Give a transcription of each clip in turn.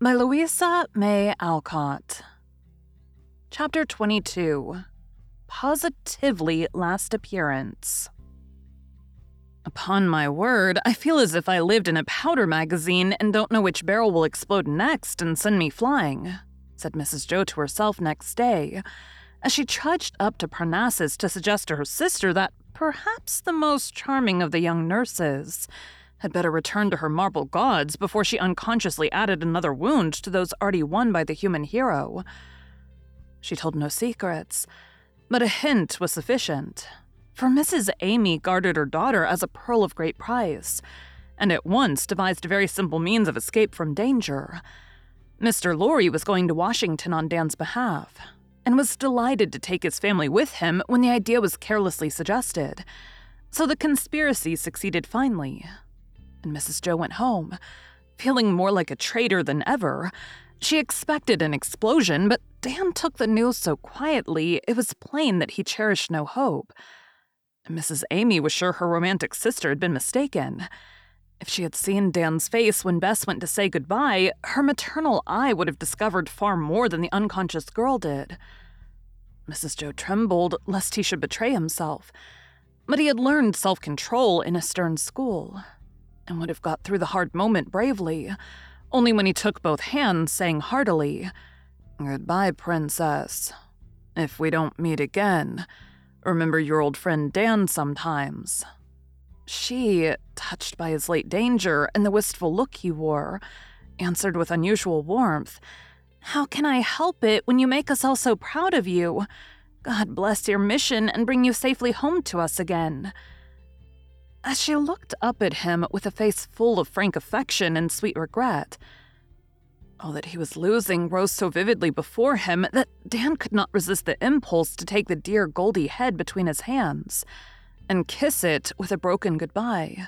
by Louisa May Alcott. Chapter 22 Positively Last Appearance. Upon my word, I feel as if I lived in a powder magazine and don't know which barrel will explode next and send me flying, said Mrs. Jo to herself next day, as she trudged up to Parnassus to suggest to her sister that perhaps the most charming of the young nurses had better return to her marble gods before she unconsciously added another wound to those already won by the human hero. She told no secrets, but a hint was sufficient. For Mrs. Amy guarded her daughter as a pearl of great price, and at once devised a very simple means of escape from danger. Mr. Laurie was going to Washington on Dan's behalf, and was delighted to take his family with him when the idea was carelessly suggested. So the conspiracy succeeded finally, and Mrs. Jo went home, feeling more like a traitor than ever. She expected an explosion, but Dan took the news so quietly it was plain that he cherished no hope. Mrs. Amy was sure her romantic sister had been mistaken. If she had seen Dan's face when Bess went to say goodbye, her maternal eye would have discovered far more than the unconscious girl did. Mrs. Jo trembled lest he should betray himself, but he had learned self control in a stern school and would have got through the hard moment bravely, only when he took both hands, saying heartily, Goodbye, Princess. If we don't meet again, remember your old friend Dan sometimes. She, touched by his late danger and the wistful look he wore, answered with unusual warmth, How can I help it when you make us all so proud of you? God bless your mission and bring you safely home to us again. As she looked up at him with a face full of frank affection and sweet regret, all that he was losing rose so vividly before him that Dan could not resist the impulse to take the dear Goldie head between his hands and kiss it with a broken goodbye.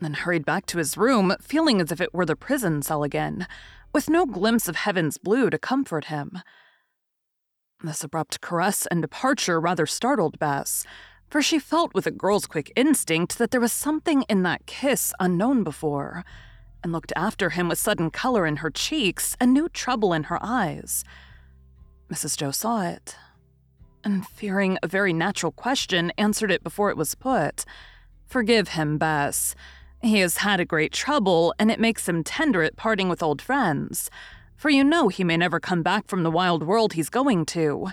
Then hurried back to his room, feeling as if it were the prison cell again, with no glimpse of heaven's blue to comfort him. This abrupt caress and departure rather startled Bess, for she felt with a girl's quick instinct that there was something in that kiss unknown before, and looked after him with sudden color in her cheeks and new trouble in her eyes. Mrs. Jo saw it, and fearing a very natural question, answered it before it was put. Forgive him, Bess. He has had a great trouble, and it makes him tender at parting with old friends. For you know he may never come back from the wild world he's going to.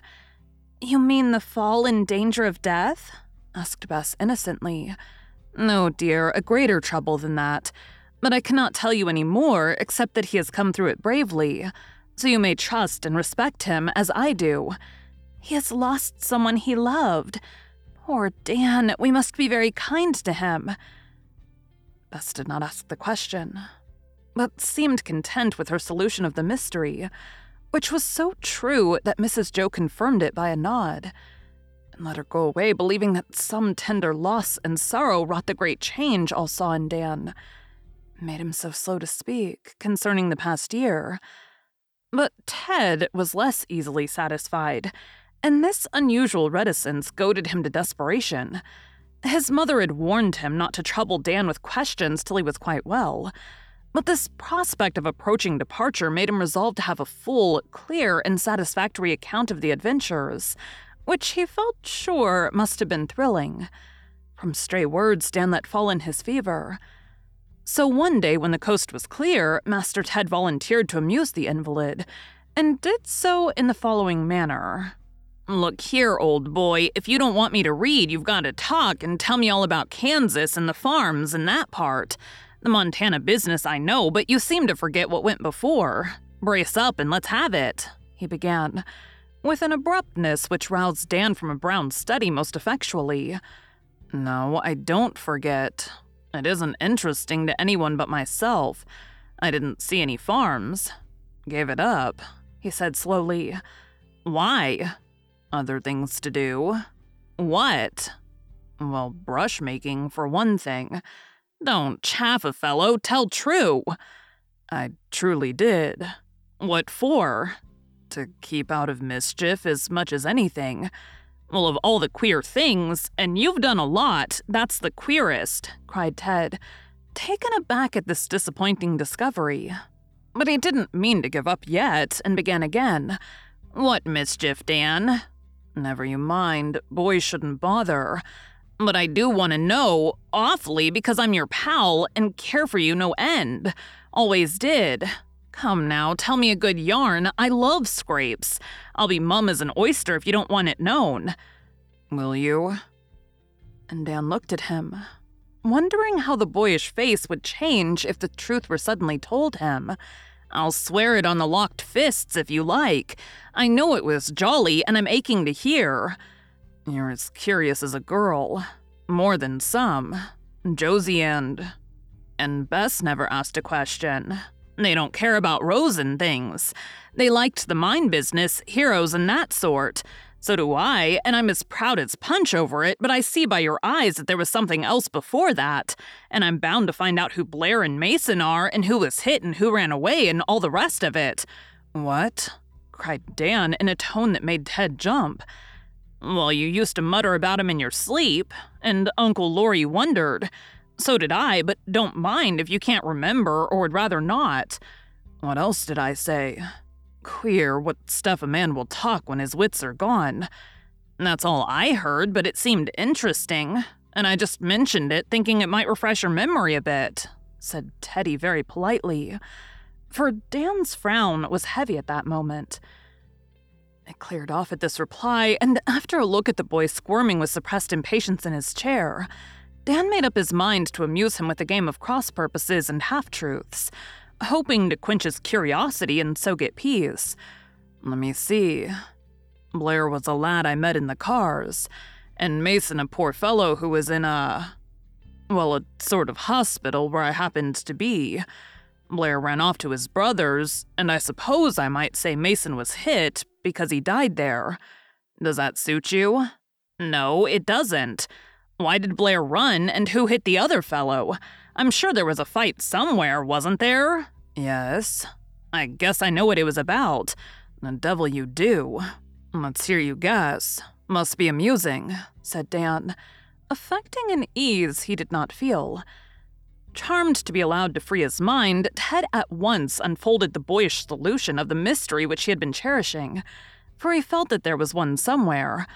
You mean the fall in danger of death? Asked Bess innocently. No, dear, a greater trouble than that. But I cannot tell you any more except that he has come through it bravely, so you may trust and respect him as I do. He has lost someone he loved. Poor Dan, we must be very kind to him. Bess did not ask the question, but seemed content with her solution of the mystery, which was so true that Mrs. Jo confirmed it by a nod and let her go away, believing that some tender loss and sorrow wrought the great change all saw in Dan, made him so slow to speak concerning the past year. But Ted was less easily satisfied, And this unusual reticence goaded him to desperation. His mother had warned him not to trouble Dan with questions till he was quite well. But this prospect of approaching departure made him resolve to have a full, clear, and satisfactory account of the adventures, which he felt sure must have been thrilling. From stray words, Dan let fall in his fever. So one day, when the coast was clear, Master Ted volunteered to amuse the invalid, and did so in the following manner. Look here, old boy, if you don't want me to read, you've got to talk and tell me all about Kansas and the farms and that part. The Montana business I know, but you seem to forget what went before. Brace up and let's have it, he began, with an abruptness which roused Dan from a brown study most effectually. No, I don't forget, it isn't interesting to anyone but myself. I didn't see any farms. Gave it up, he said slowly. Why? Other things to do. What? Well, brush making, for one thing. Don't chaff a fellow, tell true. I truly did. What for? To keep out of mischief as much as anything. Well, of all the queer things, and you've done a lot, that's the queerest, cried Ted, taken aback at this disappointing discovery. But he didn't mean to give up yet, and began again. What mischief, Dan? Never you mind, boys shouldn't bother. But I do want to know, awfully, because I'm your pal and care for you no end. Always did. Come now, tell me a good yarn. I love scrapes. I'll be mum as an oyster if you don't want it known. Will you? And Dan looked at him, wondering how the boyish face would change if the truth were suddenly told him. I'll swear it on the locked fists if you like. I know it was jolly, and I'm aching to hear. You're as curious as a girl. More than some. Josie and. and Bess never asked a question. They don't care about Rose and things. They liked the mine business, heroes, and that sort. So do I, and I'm as proud as punch over it, but I see by your eyes that there was something else before that. And I'm bound to find out who Blair and Mason are, and who was hit, and who ran away, and all the rest of it. What? cried Dan in a tone that made Ted jump. Well, you used to mutter about him in your sleep, and Uncle Laurie wondered. So did I, but don't mind if you can't remember or would rather not. What else did I say? Queer what stuff a man will talk when his wits are gone. That's all I heard, but it seemed interesting, and I just mentioned it thinking it might refresh your memory a bit, said Teddy very politely. For Dan's frown was heavy at that moment. It cleared off at this reply, and after a look at the boy squirming with suppressed impatience in his chair, Dan made up his mind to amuse him with a game of cross purposes and half truths, hoping to quench his curiosity and so get peace. Let me see. Blair was a lad I met in the cars, and Mason a poor fellow who was in a. well, a sort of hospital where I happened to be. Blair ran off to his brother's, and I suppose I might say Mason was hit because he died there. Does that suit you? No, it doesn't. Why did Blair run, and who hit the other fellow? I'm sure there was a fight somewhere, wasn't there? Yes. I guess I know what it was about. The devil you do. Let's hear you guess. Must be amusing, said Dan, affecting an ease he did not feel. Charmed to be allowed to free his mind, Ted at once unfolded the boyish solution of the mystery which he had been cherishing, for he felt that there was one somewhere.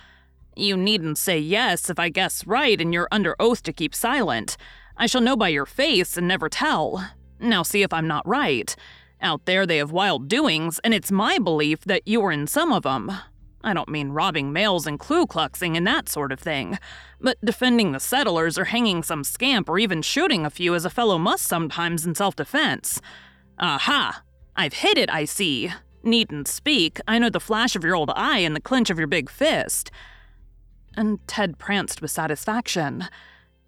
You needn't say yes if I guess right and you're under oath to keep silent. I shall know by your face and never tell. Now see if I'm not right. Out there they have wild doings, and it's my belief that you were in some of them. I don't mean robbing mails and Ku Kluxing and that sort of thing, but defending the settlers or hanging some scamp or even shooting a few as a fellow must sometimes in self defense. Aha! I've hit it, I see. Needn't speak, I know the flash of your old eye and the clench of your big fist and Ted pranced with satisfaction.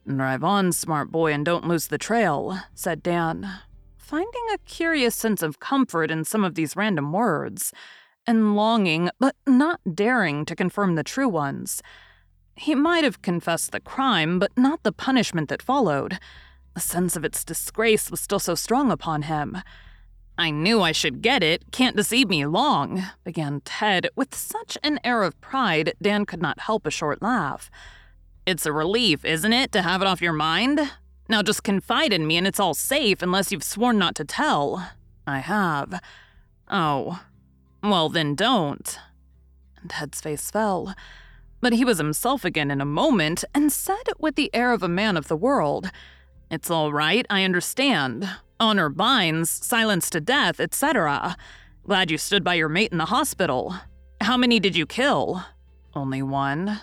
Drive on, smart boy, and don't lose the trail, said Dan, finding a curious sense of comfort in some of these random words, and longing, but not daring, to confirm the true ones. He might have confessed the crime, but not the punishment that followed. The sense of its disgrace was still so strong upon him. I knew I should get it, can't deceive me long, began Ted with such an air of pride Dan could not help a short laugh. It's a relief, isn't it, to have it off your mind? Now just confide in me and it's all safe unless you've sworn not to tell. I have. Oh. Well, then don't. Ted's face fell. But he was himself again in a moment and said with the air of a man of the world, It's all right, I understand. Honor binds, silence to death, etc. Glad you stood by your mate in the hospital. How many did you kill? Only one.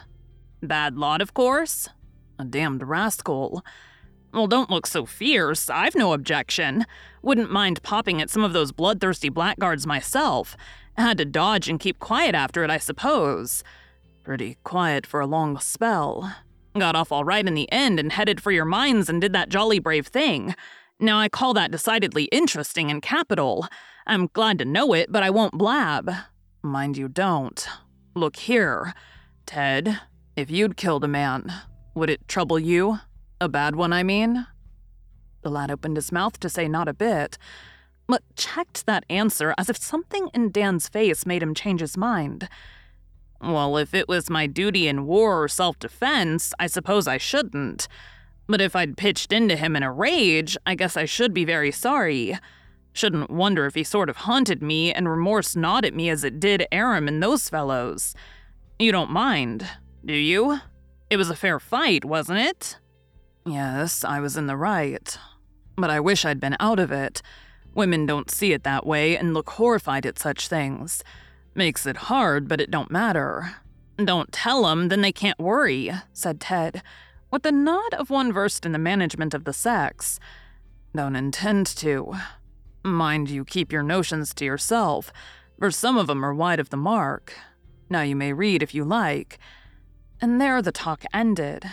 Bad lot, of course. A damned rascal. Well, don't look so fierce. I've no objection. Wouldn't mind popping at some of those bloodthirsty blackguards myself. Had to dodge and keep quiet after it, I suppose. Pretty quiet for a long spell. Got off all right in the end and headed for your mines and did that jolly brave thing. Now, I call that decidedly interesting and capital. I'm glad to know it, but I won't blab. Mind you don't. Look here, Ted, if you'd killed a man, would it trouble you? A bad one, I mean? The lad opened his mouth to say not a bit, but checked that answer as if something in Dan's face made him change his mind. Well, if it was my duty in war or self defense, I suppose I shouldn't. But if I'd pitched into him in a rage, I guess I should be very sorry. Shouldn't wonder if he sort of haunted me and remorse gnawed at me as it did Aram and those fellows. You don't mind, do you? It was a fair fight, wasn't it? Yes, I was in the right. But I wish I'd been out of it. Women don't see it that way and look horrified at such things. Makes it hard, but it don't matter. Don't tell 'em, then they can't worry, said Ted, with the nod of one versed in the management of the sex. Don't intend to. Mind you keep your notions to yourself, for some of 'em are wide of the mark. Now you may read if you like. And there the talk ended.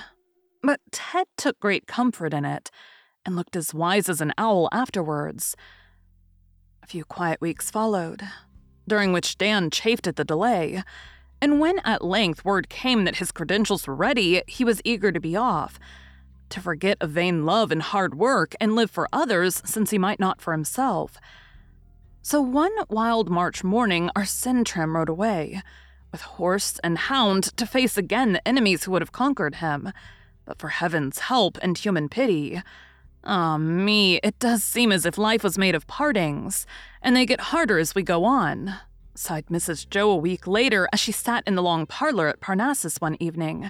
But Ted took great comfort in it, and looked as wise as an owl afterwards. A few quiet weeks followed, during which Dan chafed at the delay and when at length word came that his credentials were ready, he was eager to be off, to forget a vain love and hard work and live for others since he might not for himself. So one wild March morning, our Sintram rode away, with horse and hound to face again the enemies who would have conquered him, but for heaven's help and human pity. Ah, me, it does seem as if life was made of partings, and they get harder as we go on sighed Mrs. Jo a week later as she sat in the long parlor at Parnassus one evening,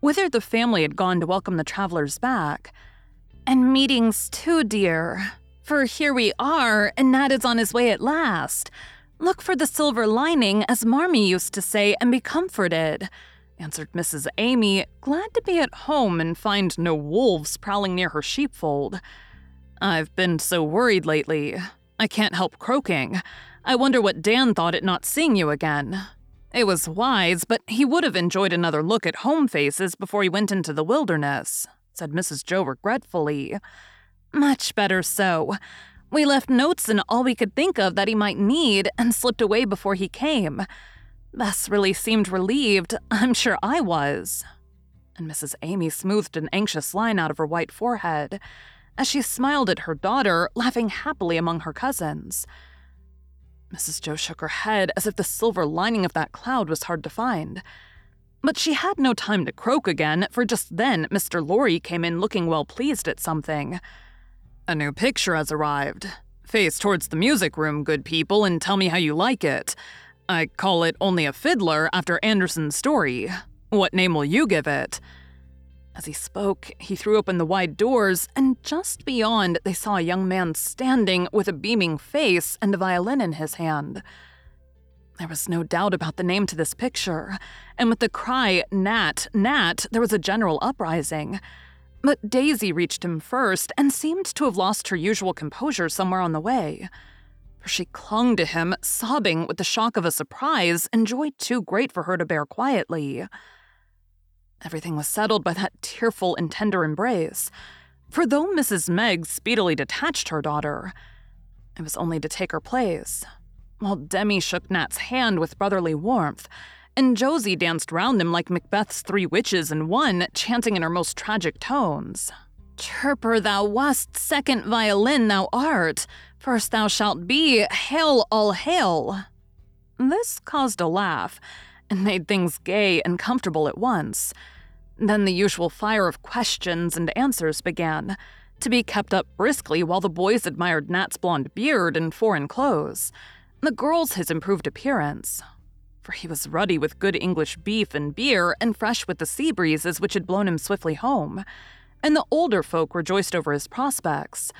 whither the family had gone to welcome the travelers back. And meetings too, dear. For here we are, and Nat is on his way at last. Look for the silver lining, as Marmee used to say, and be comforted, answered Mrs. Amy, glad to be at home and find no wolves prowling near her sheepfold. I've been so worried lately. I can't help croaking. I wonder what Dan thought at not seeing you again. It was wise, but he would have enjoyed another look at home faces before he went into the wilderness, said Mrs. Jo regretfully. Much better so. We left notes and all we could think of that he might need and slipped away before he came. Bess really seemed relieved. I'm sure I was. And Mrs. Amy smoothed an anxious line out of her white forehead as she smiled at her daughter, laughing happily among her cousins. Mrs. Jo shook her head as if the silver lining of that cloud was hard to find. But she had no time to croak again, for just then Mr. Laurie came in looking well pleased at something. A new picture has arrived. Face towards the music room, good people, and tell me how you like it. I call it Only a Fiddler after Andersen's story. What name will you give it? As he spoke, he threw open the wide doors, and just beyond, they saw a young man standing with a beaming face and a violin in his hand. There was no doubt about the name to this picture, and with the cry, Nat, Nat, there was a general uprising. But Daisy reached him first and seemed to have lost her usual composure somewhere on the way. For she clung to him, sobbing with the shock of a surprise and joy too great for her to bear quietly. Everything was settled by that tearful and tender embrace. For though Mrs. Meg speedily detached her daughter, it was only to take her place, while Demi shook Nat's hand with brotherly warmth, and Josie danced round him like Macbeth's three witches in one, chanting in her most tragic tones. Chirper thou wast, second violin thou art, First thou shalt be, hail all hail. This caused a laugh and made things gay and comfortable at once. Then the usual fire of questions and answers began, to be kept up briskly while the boys admired Nat's blonde beard and foreign clothes, the girls his improved appearance. For he was ruddy with good English beef and beer and fresh with the sea breezes which had blown him swiftly home, and the older folk rejoiced over his prospects.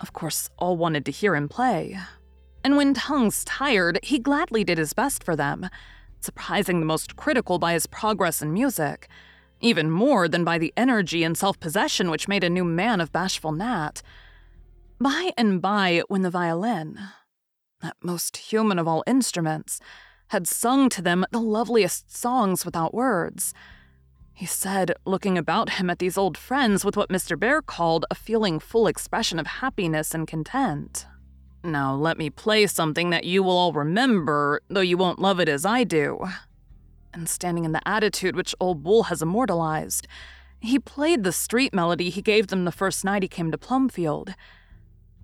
Of course, all wanted to hear him play. And when tongues tired, he gladly did his best for them, surprising the most critical by his progress in music even more than by the energy and self possession which made a new man of bashful Nat. By and by, when the violin, that most human of all instruments, had sung to them the loveliest songs without words, he said, looking about him at these old friends with what Mr. Bhaer called a feeling full expression of happiness and content. Now let me play something that you will all remember, though you won't love it as I do and standing in the attitude which Ole Bull has immortalized. He played the street melody he gave them the first night he came to Plumfield.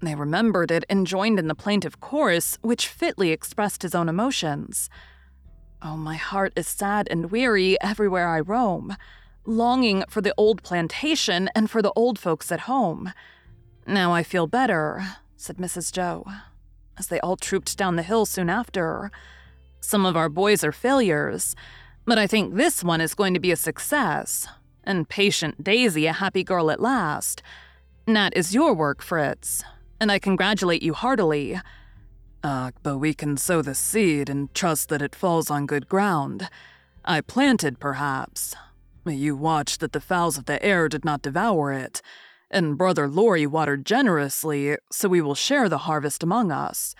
They remembered it and joined in the plaintive chorus, which fitly expressed his own emotions. Oh, my heart is sad and weary everywhere I roam, longing for the old plantation and for the old folks at home. Now I feel better, said Mrs. Jo, as they all trooped down the hill soon after. Some of our boys are failures, but I think this one is going to be a success. And Patient Daisy a happy girl at last. Nat is your work, Fritz, and I congratulate you heartily. Ah, uh, but we can sow the seed and trust that it falls on good ground. I planted, perhaps. You watched that the fowls of the air did not devour it, and Brother Laurie watered generously, so we will share the harvest among us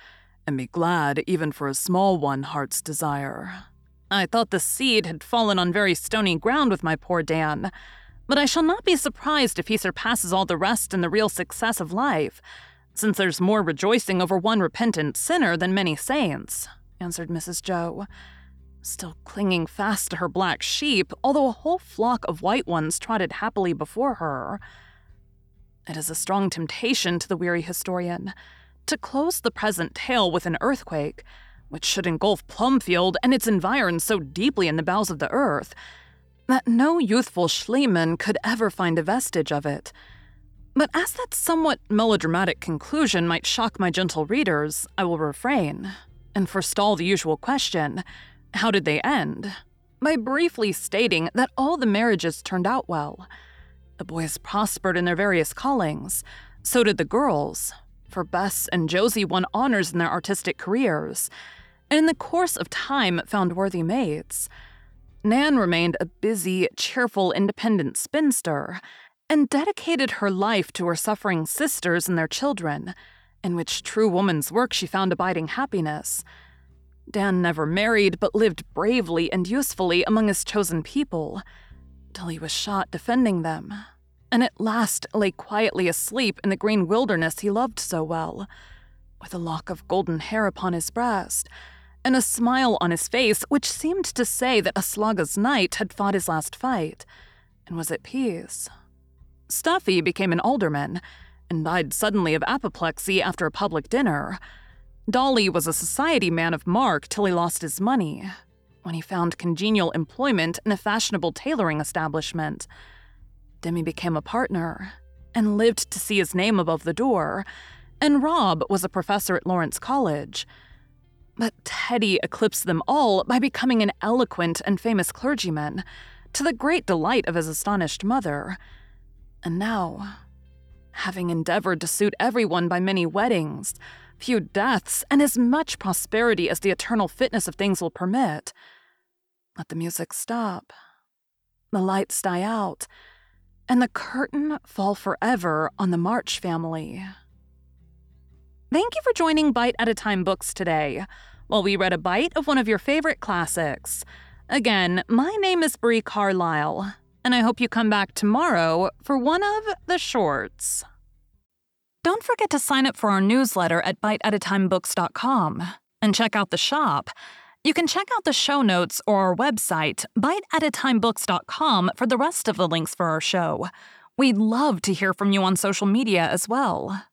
and be glad even for a small one heart's desire. I thought the seed had fallen on very stony ground with my poor Dan, but I shall not be surprised if he surpasses all the rest in the real success of life, since there's more rejoicing over one repentant sinner than many saints, answered Mrs. Jo, still clinging fast to her black sheep, although a whole flock of white ones trotted happily before her. It is a strong temptation to the weary historian to close the present tale with an earthquake, which should engulf Plumfield and its environs so deeply in the bowels of the earth that no youthful Schliemann could ever find a vestige of it. But as that somewhat melodramatic conclusion might shock my gentle readers, I will refrain and forestall the usual question how did they end? By briefly stating that all the marriages turned out well. The boys prospered in their various callings, so did the girls, for Bess and Josie won honors in their artistic careers, and in the course of time found worthy mates. Nan remained a busy, cheerful, independent spinster, and dedicated her life to her suffering sisters and their children, in which true woman's work she found abiding happiness. Dan never married, but lived bravely and usefully among his chosen people, till he was shot defending them and at last lay quietly asleep in the green wilderness he loved so well, with a lock of golden hair upon his breast, and a smile on his face which seemed to say that Aslauga's knight had fought his last fight and was at peace. Stuffy became an alderman and died suddenly of apoplexy after a public dinner. Dolly was a society man of mark till he lost his money, when he found congenial employment in a fashionable tailoring establishment. Demi became a partner and lived to see his name above the door, and Rob was a professor at Laurence College. But Teddy eclipsed them all by becoming an eloquent and famous clergyman, to the great delight of his astonished mother. And now, having endeavored to suit everyone by many weddings, few deaths, and as much prosperity as the eternal fitness of things will permit, let the music stop, the lights die out, and the curtain fall forever on the March family. Thank you for joining Bite at a Time Books today, while we read a bite of one of your favorite classics. Again, my name is Bree Carlile, and I hope you come back tomorrow for one of the shorts. Don't forget to sign up for our newsletter at biteatatimebooks.com and check out the shop you can check out the show notes or our website, biteatatimebooks.com, for the rest of the links for our show. We'd love to hear from you on social media as well.